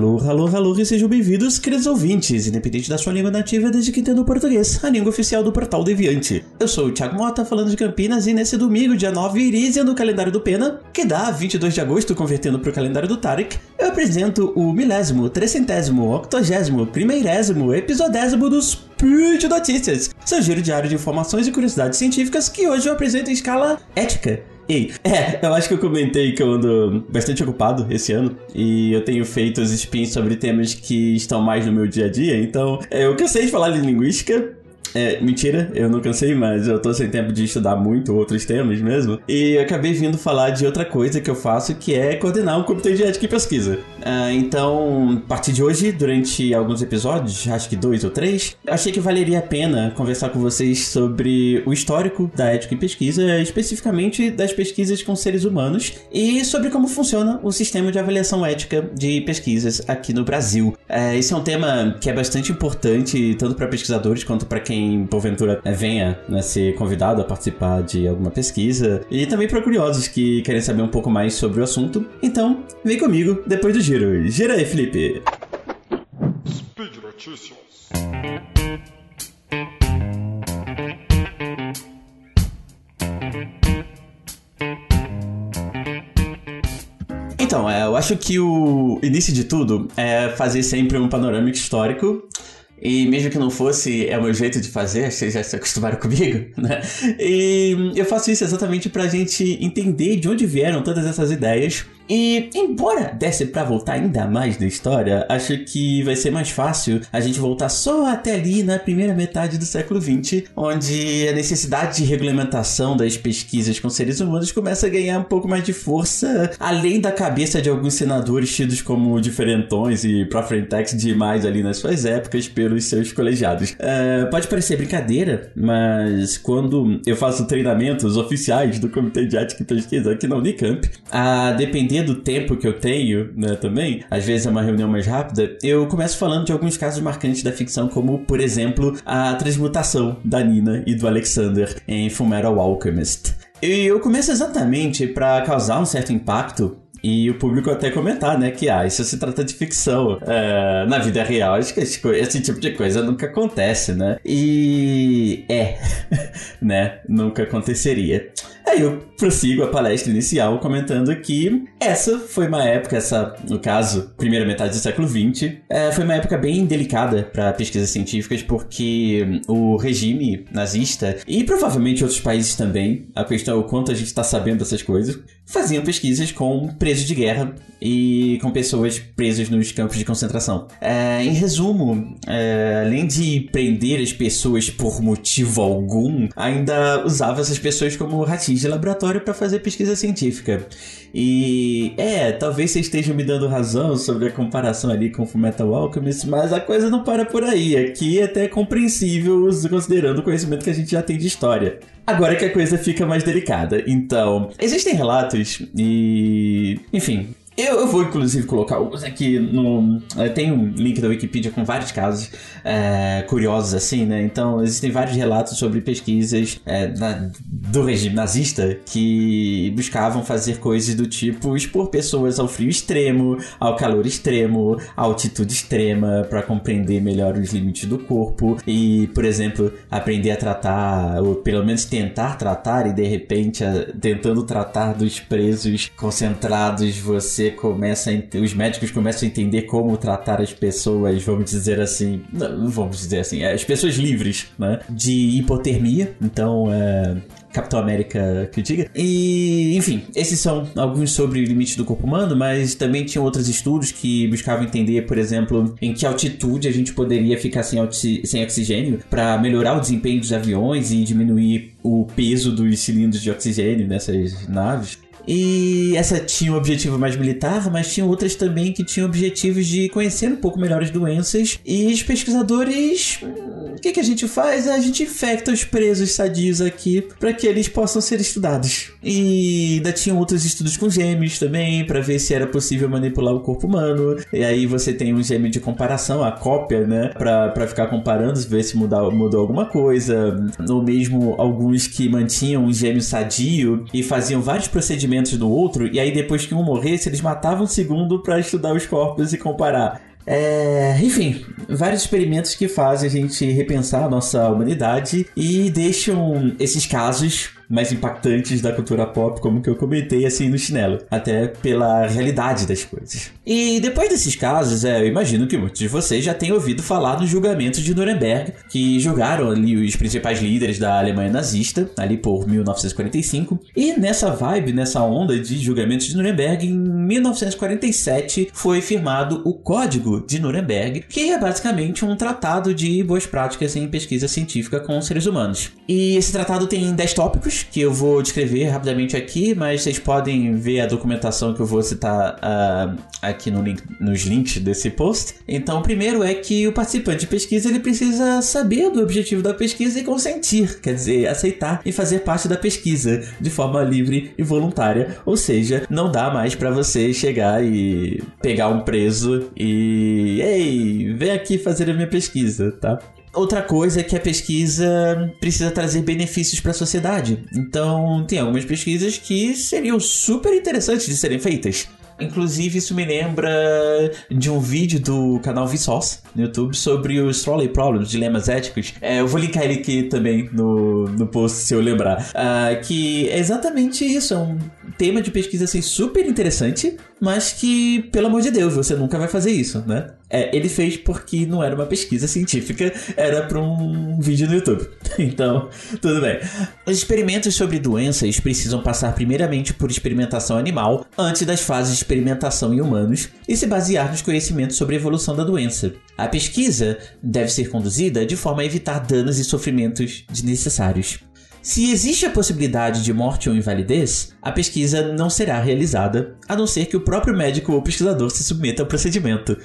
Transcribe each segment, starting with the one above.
Alô, alô, alô, e sejam bem-vindos, queridos ouvintes, independente da sua língua nativa, desde que entenda o português, a língua oficial do Portal Deviante. Eu sou o Thiago Mota, falando de Campinas, e nesse domingo, dia 9, Irízia, no calendário do Pena, que dá 22 de agosto, convertendo para o calendário do Tarek, eu apresento o milésimo, trecentésimo, octogésimo, primeirésimo, episodésimo dos Speed Notícias, seu giro diário de informações e curiosidades científicas que hoje eu apresento em escala ética. Ei, é, eu acho que eu comentei que eu ando bastante ocupado esse ano e eu tenho feito os spins sobre temas que estão mais no meu dia a dia, então é, eu cansei de falar de linguística, é, mentira, eu não cansei, mas eu tô sem tempo de estudar muito outros temas mesmo. E acabei vindo falar de outra coisa que eu faço, que é coordenar um comitê de ética e pesquisa. Ah, então, a partir de hoje, durante alguns episódios, acho que dois ou três, achei que valeria a pena conversar com vocês sobre o histórico da ética e pesquisa, especificamente das pesquisas com seres humanos, e sobre como funciona o sistema de avaliação ética de pesquisas aqui no Brasil. É, esse é um tema que é bastante importante, tanto para pesquisadores quanto para quem quem porventura venha né, ser convidado a participar de alguma pesquisa e também para curiosos que querem saber um pouco mais sobre o assunto. Então, vem comigo depois do giro. Gira aí, Felipe. Speed Notícias. Então, é, eu acho que o início de tudo é fazer sempre um panorâmico histórico e mesmo que não fosse, é o meu jeito de fazer, vocês já se acostumaram comigo, né? E eu faço isso exatamente pra gente entender de onde vieram todas essas ideias e, embora desse para voltar ainda mais na história, acho que vai ser mais fácil a gente voltar só até ali na primeira metade do século XX, onde a necessidade de regulamentação das pesquisas com seres humanos começa a ganhar um pouco mais de força, além da cabeça de alguns senadores tidos como diferentões e profrentex demais ali nas suas épocas pelos seus colegiados. Uh, pode parecer brincadeira, mas quando eu faço treinamentos oficiais do Comitê de Ética e Pesquisa aqui na Unicamp, a depender do tempo que eu tenho, né, também, às vezes é uma reunião mais rápida, eu começo falando de alguns casos marcantes da ficção, como, por exemplo, a transmutação da Nina e do Alexander em Fullmetal Alchemist. E eu começo exatamente para causar um certo impacto e o público até comentar, né, que ah, isso se trata de ficção. É, na vida real, acho que esse tipo de coisa nunca acontece, né? E é, né, nunca aconteceria. Aí eu prossigo a palestra inicial comentando que essa foi uma época, essa, no caso, primeira metade do século XX, é, foi uma época bem delicada para pesquisas científicas, porque o regime nazista, e provavelmente outros países também, a questão é o quanto a gente está sabendo dessas coisas, faziam pesquisas com presos de guerra e com pessoas presas nos campos de concentração. É, em resumo, é, além de prender as pessoas por motivo algum, ainda usava essas pessoas como ratinhos de laboratório para fazer pesquisa científica. E é, talvez vocês estejam me dando razão sobre a comparação ali com o Fullmetal Alchemist, mas a coisa não para por aí. Aqui é até compreensível considerando o conhecimento que a gente já tem de história. Agora que a coisa fica mais delicada. Então, existem relatos e. Enfim, eu, eu, vou, inclusive, colocar alguns aqui no. É, tem um link da Wikipedia com vários casos é, curiosos, assim, né? Então, existem vários relatos sobre pesquisas é, na, do regime nazista que buscavam fazer coisas do tipo expor pessoas ao frio extremo, ao calor extremo, à altitude extrema, para compreender melhor os limites do corpo e, por exemplo, aprender a tratar, ou pelo menos tentar tratar, e de repente, tentando tratar dos presos concentrados, você começa a, os médicos começam a entender como tratar as pessoas, vamos dizer assim, não, vamos dizer assim, as pessoas livres, né, de hipotermia. Então, é, Capitão América que diga. E, enfim, esses são alguns sobre o limite do corpo humano, mas também tinham outros estudos que buscavam entender, por exemplo, em que altitude a gente poderia ficar sem, sem oxigênio para melhorar o desempenho dos aviões e diminuir o peso dos cilindros de oxigênio nessas naves. E essa tinha um objetivo mais militar, mas tinha outras também que tinham objetivos de conhecer um pouco melhor as doenças. E os pesquisadores. Hum, o que, que a gente faz? A gente infecta os presos sadios aqui para que eles possam ser estudados. E ainda tinham outros estudos com gêmeos também, para ver se era possível manipular o corpo humano. E aí você tem um gêmeo de comparação, a cópia, né? Pra, ficar comparando, ver se mudou, mudou alguma coisa. Ou mesmo alguns que mantinham um gêmeo sadio e faziam vários procedimentos procedimentos no outro, e aí depois que um morresse, eles matavam o segundo para estudar os corpos e comparar. É, enfim, vários experimentos que fazem a gente repensar a nossa humanidade e deixam esses casos mais impactantes da cultura pop, como que eu comentei assim no chinelo, até pela realidade das coisas. E depois desses casos, é, eu imagino que muitos de vocês já tenham ouvido falar nos julgamentos de Nuremberg, que julgaram ali os principais líderes da Alemanha nazista, ali por 1945. E nessa vibe, nessa onda de julgamentos de Nuremberg, em 1947 foi firmado o Código de Nuremberg, que é basicamente um tratado de boas práticas em pesquisa científica com seres humanos. E esse tratado tem 10 tópicos que eu vou descrever rapidamente aqui, mas vocês podem ver a documentação que eu vou citar uh, aqui no link, nos links desse post. Então, o primeiro é que o participante de pesquisa ele precisa saber do objetivo da pesquisa e consentir, quer dizer, aceitar e fazer parte da pesquisa de forma livre e voluntária. Ou seja, não dá mais para você chegar e pegar um preso e ei, vem aqui fazer a minha pesquisa, tá? Outra coisa é que a pesquisa precisa trazer benefícios para a sociedade. Então, tem algumas pesquisas que seriam super interessantes de serem feitas. Inclusive, isso me lembra de um vídeo do canal Vsauce no YouTube sobre os trolley problems, dilemas éticos. É, eu vou linkar ele aqui também no, no post se eu lembrar. Uh, que é exatamente isso, é um tema de pesquisa assim super interessante, mas que, pelo amor de Deus, você nunca vai fazer isso, né? É, ele fez porque não era uma pesquisa científica, era para um vídeo no YouTube. Então, tudo bem. Os experimentos sobre doenças precisam passar primeiramente por experimentação animal antes das fases de experimentação em humanos e se basear nos conhecimentos sobre a evolução da doença. A pesquisa deve ser conduzida de forma a evitar danos e sofrimentos desnecessários. Se existe a possibilidade de morte ou invalidez, a pesquisa não será realizada, a não ser que o próprio médico ou pesquisador se submeta ao procedimento.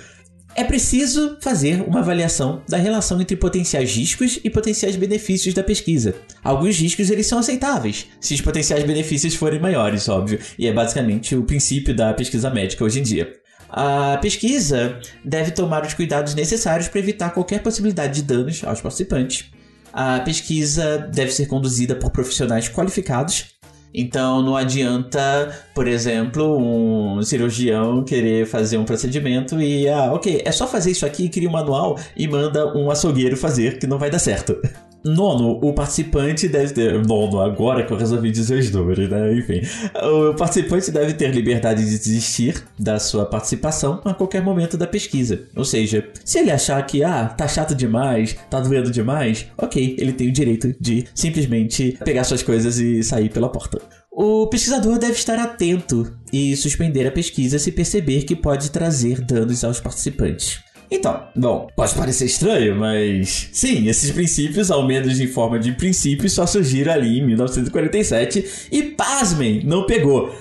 É preciso fazer uma avaliação da relação entre potenciais riscos e potenciais benefícios da pesquisa. Alguns riscos eles são aceitáveis, se os potenciais benefícios forem maiores, óbvio, e é basicamente o princípio da pesquisa médica hoje em dia. A pesquisa deve tomar os cuidados necessários para evitar qualquer possibilidade de danos aos participantes. A pesquisa deve ser conduzida por profissionais qualificados então não adianta, por exemplo, um cirurgião querer fazer um procedimento e, ah, ok, é só fazer isso aqui, cria um manual e manda um açougueiro fazer, que não vai dar certo. Nono, o participante deve ter. Nono, agora que eu resolvi dizer os números, né? Enfim. O participante deve ter liberdade de desistir da sua participação a qualquer momento da pesquisa. Ou seja, se ele achar que, ah, tá chato demais, tá doendo demais, ok, ele tem o direito de simplesmente pegar suas coisas e sair pela porta. O pesquisador deve estar atento e suspender a pesquisa se perceber que pode trazer danos aos participantes. Então, bom, pode parecer estranho, mas sim, esses princípios, ao menos em forma de princípios, só surgiram ali em 1947 e, pasmem, não pegou.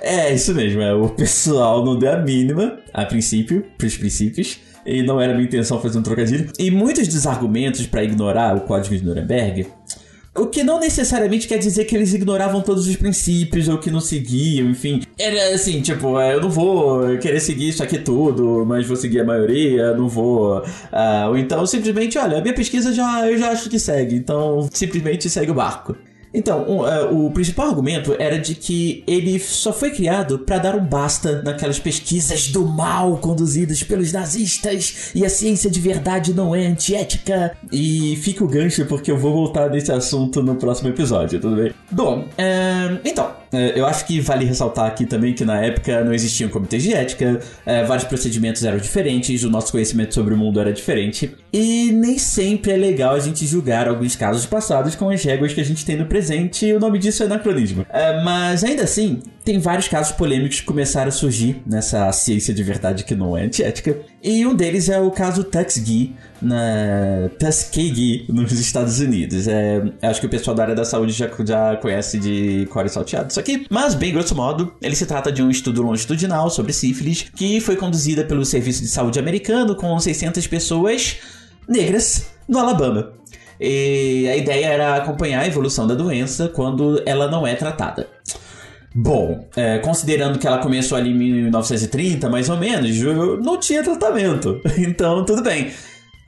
É, isso mesmo, é, o pessoal não deu a mínima, a princípio, pros princípios, e não era minha intenção fazer um trocadilho. E muitos dos argumentos para ignorar o Código de Nuremberg o que não necessariamente quer dizer que eles ignoravam todos os princípios ou que não seguiam, enfim. Era assim, tipo, é, eu não vou querer seguir isso aqui tudo, mas vou seguir a maioria, não vou. Uh, ou então simplesmente, olha, a minha pesquisa já eu já acho que segue, então simplesmente segue o barco. Então, um, uh, o principal argumento era de que ele só foi criado para dar um basta naquelas pesquisas do mal conduzidas pelos nazistas e a ciência de verdade não é antiética. E fica o gancho porque eu vou voltar nesse assunto no próximo episódio, tudo bem? Bom, uh, então, eu acho que vale ressaltar aqui também que na época não existiam comitês de ética, é, vários procedimentos eram diferentes, o nosso conhecimento sobre o mundo era diferente, e nem sempre é legal a gente julgar alguns casos passados com as regras que a gente tem no presente, e o nome disso é anacronismo. É, mas ainda assim, tem vários casos polêmicos que começaram a surgir nessa ciência de verdade que não é antiética, e um deles é o caso Tuskegee, na Tuskegee, nos Estados Unidos. É, acho que o pessoal da área da saúde já, já conhece de core salteado isso aqui. Mas, bem grosso modo, ele se trata de um estudo longitudinal sobre sífilis que foi conduzida pelo Serviço de Saúde americano com 600 pessoas negras no Alabama. E a ideia era acompanhar a evolução da doença quando ela não é tratada. Bom, é, considerando que ela começou ali em 1930, mais ou menos, não tinha tratamento. Então, tudo bem.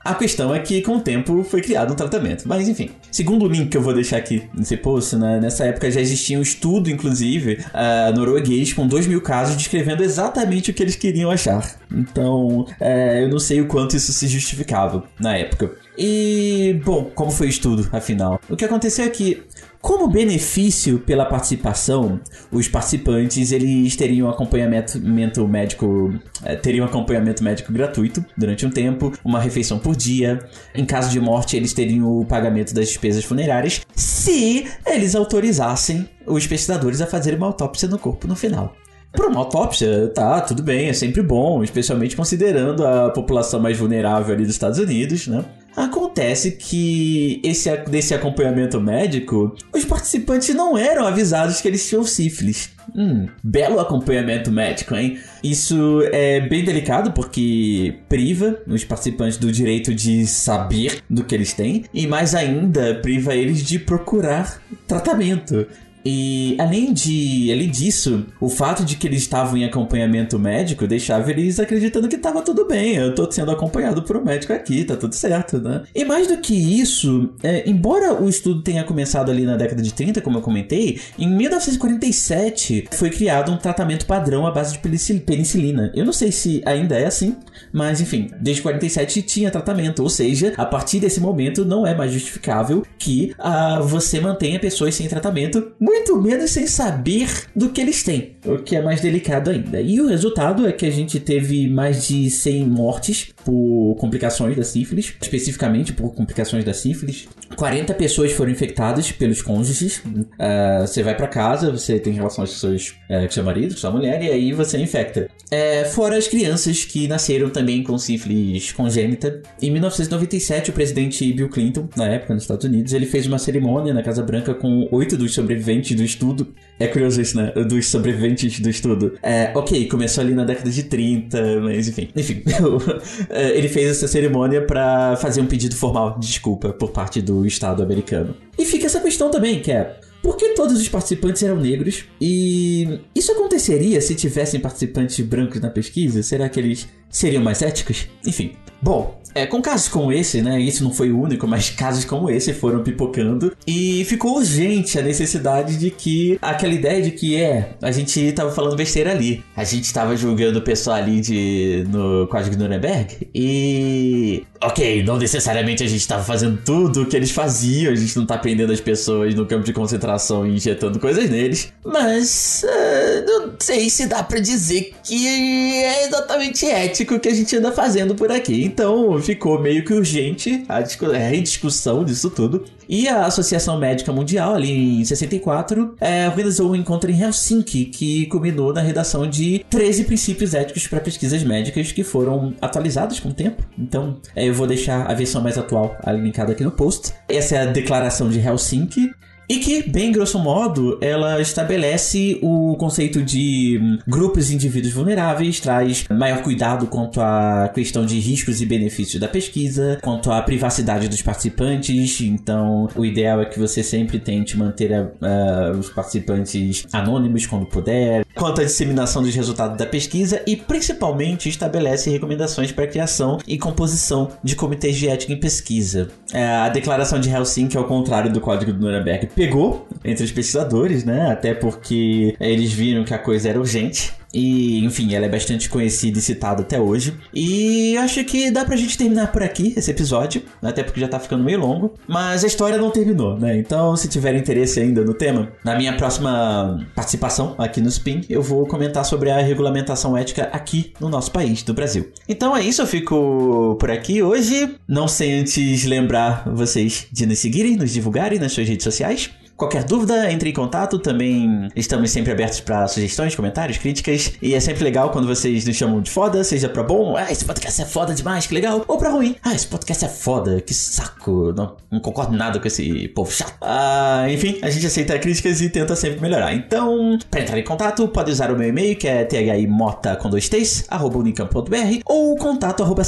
A questão é que com o tempo foi criado um tratamento. Mas enfim, segundo o link que eu vou deixar aqui nesse post, né, nessa época já existia um estudo, inclusive, uh, norueguês com 2 mil casos descrevendo exatamente o que eles queriam achar. Então, é, eu não sei o quanto isso se justificava na época. E, bom, como foi o estudo, afinal? O que aconteceu é que como benefício pela participação, os participantes eles teriam acompanhamento médico, eh, teriam acompanhamento médico gratuito durante um tempo, uma refeição por dia. Em caso de morte, eles teriam o pagamento das despesas funerárias, se eles autorizassem os pesquisadores a fazerem uma autópsia no corpo no final. Para uma autópsia, tá, tudo bem, é sempre bom, especialmente considerando a população mais vulnerável ali dos Estados Unidos, né? Acontece que esse desse acompanhamento médico, os participantes não eram avisados que eles tinham sífilis. Hum, belo acompanhamento médico, hein? Isso é bem delicado porque priva os participantes do direito de saber do que eles têm e mais ainda priva eles de procurar tratamento. E além de, além disso, o fato de que eles estavam em acompanhamento médico deixava eles acreditando que estava tudo bem. Eu tô sendo acompanhado por um médico aqui, tá tudo certo, né? E mais do que isso, é, embora o estudo tenha começado ali na década de 30, como eu comentei, em 1947 foi criado um tratamento padrão à base de penicilina. Eu não sei se ainda é assim, mas enfim, desde 47 tinha tratamento, ou seja, a partir desse momento não é mais justificável que uh, você mantenha pessoas sem tratamento muito menos sem saber do que eles têm, o que é mais delicado ainda. E o resultado é que a gente teve mais de 100 mortes por complicações da sífilis, especificamente por complicações da sífilis. 40 pessoas foram infectadas pelos cônjuges. Uh, você vai para casa, você tem relações com, seus, uh, com seu marido, com sua mulher, e aí você infecta. Uh, fora as crianças que nasceram também com sífilis congênita. Em 1997, o presidente Bill Clinton, na época nos Estados Unidos, ele fez uma cerimônia na Casa Branca com oito dos sobreviventes do estudo. É curioso isso, né? Dos sobreviventes do estudo. É, ok, começou ali na década de 30, mas enfim. Enfim, ele fez essa cerimônia para fazer um pedido formal de desculpa por parte do Estado americano. E fica essa questão também, que é por que todos os participantes eram negros? E isso aconteceria se tivessem participantes brancos na pesquisa? Será que eles seriam mais éticos? Enfim. Bom, é, com casos como esse, né? Isso não foi o único, mas casos como esse foram pipocando. E ficou urgente a necessidade de que aquela ideia de que é, a gente tava falando besteira ali. A gente tava julgando o pessoal ali de, no Código Nuremberg. E. Ok, não necessariamente a gente tava fazendo tudo o que eles faziam, a gente não tá prendendo as pessoas no campo de concentração e injetando coisas neles. Mas. Uh, não sei se dá para dizer que é exatamente ético o que a gente anda fazendo por aqui. Então ficou meio que urgente a, a rediscussão disso tudo. E a Associação Médica Mundial, ali em 64, é, organizou um encontro em Helsinki que culminou na redação de 13 princípios éticos para pesquisas médicas que foram atualizados com o tempo. Então, é, eu vou deixar a versão mais atual linkada aqui no post. Essa é a declaração de Helsinki. E que, bem grosso modo, ela estabelece o conceito de hum, grupos e indivíduos vulneráveis, traz maior cuidado quanto à questão de riscos e benefícios da pesquisa, quanto à privacidade dos participantes. Então, o ideal é que você sempre tente manter uh, os participantes anônimos quando puder, quanto à disseminação dos resultados da pesquisa e, principalmente, estabelece recomendações para a criação e composição de comitês de ética em pesquisa. Uh, a declaração de Helsinki, ao contrário do Código do Nuremberg, pegou entre os pesquisadores, né? Até porque eles viram que a coisa era urgente. E, enfim, ela é bastante conhecida e citada até hoje. E acho que dá pra gente terminar por aqui esse episódio, até porque já tá ficando meio longo. Mas a história não terminou, né? Então, se tiver interesse ainda no tema, na minha próxima participação aqui no Spin, eu vou comentar sobre a regulamentação ética aqui no nosso país, do Brasil. Então é isso, eu fico por aqui hoje. Não sem antes lembrar vocês de nos seguirem, nos divulgarem nas suas redes sociais. Qualquer dúvida, entre em contato. Também estamos sempre abertos para sugestões, comentários, críticas. E é sempre legal quando vocês nos chamam de foda, seja pra bom, ah, esse podcast é foda demais, que legal. Ou pra ruim, ah, esse podcast é foda, que saco. Não, não concordo nada com esse povo chato. Ah, enfim, a gente aceita críticas e tenta sempre melhorar. Então, para entrar em contato, pode usar o meu e-mail, que é thimota com dois t's, arroba unicamp.br, ou contato arroba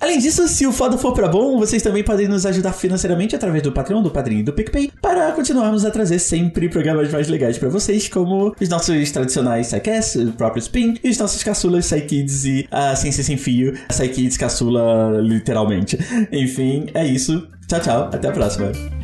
Além disso, se o foda for pra bom, vocês também podem nos ajudar financeiramente através do Patreon, do Padrinho e do PicPay para continuarmos a trazer sempre programas mais legais para vocês, como os nossos tradicionais Psycasts, o próprio Spin, e os nossos caçulas Psykids e a Ciência Sem Fio, Psykids caçula literalmente. Enfim, é isso. Tchau, tchau. Até a próxima.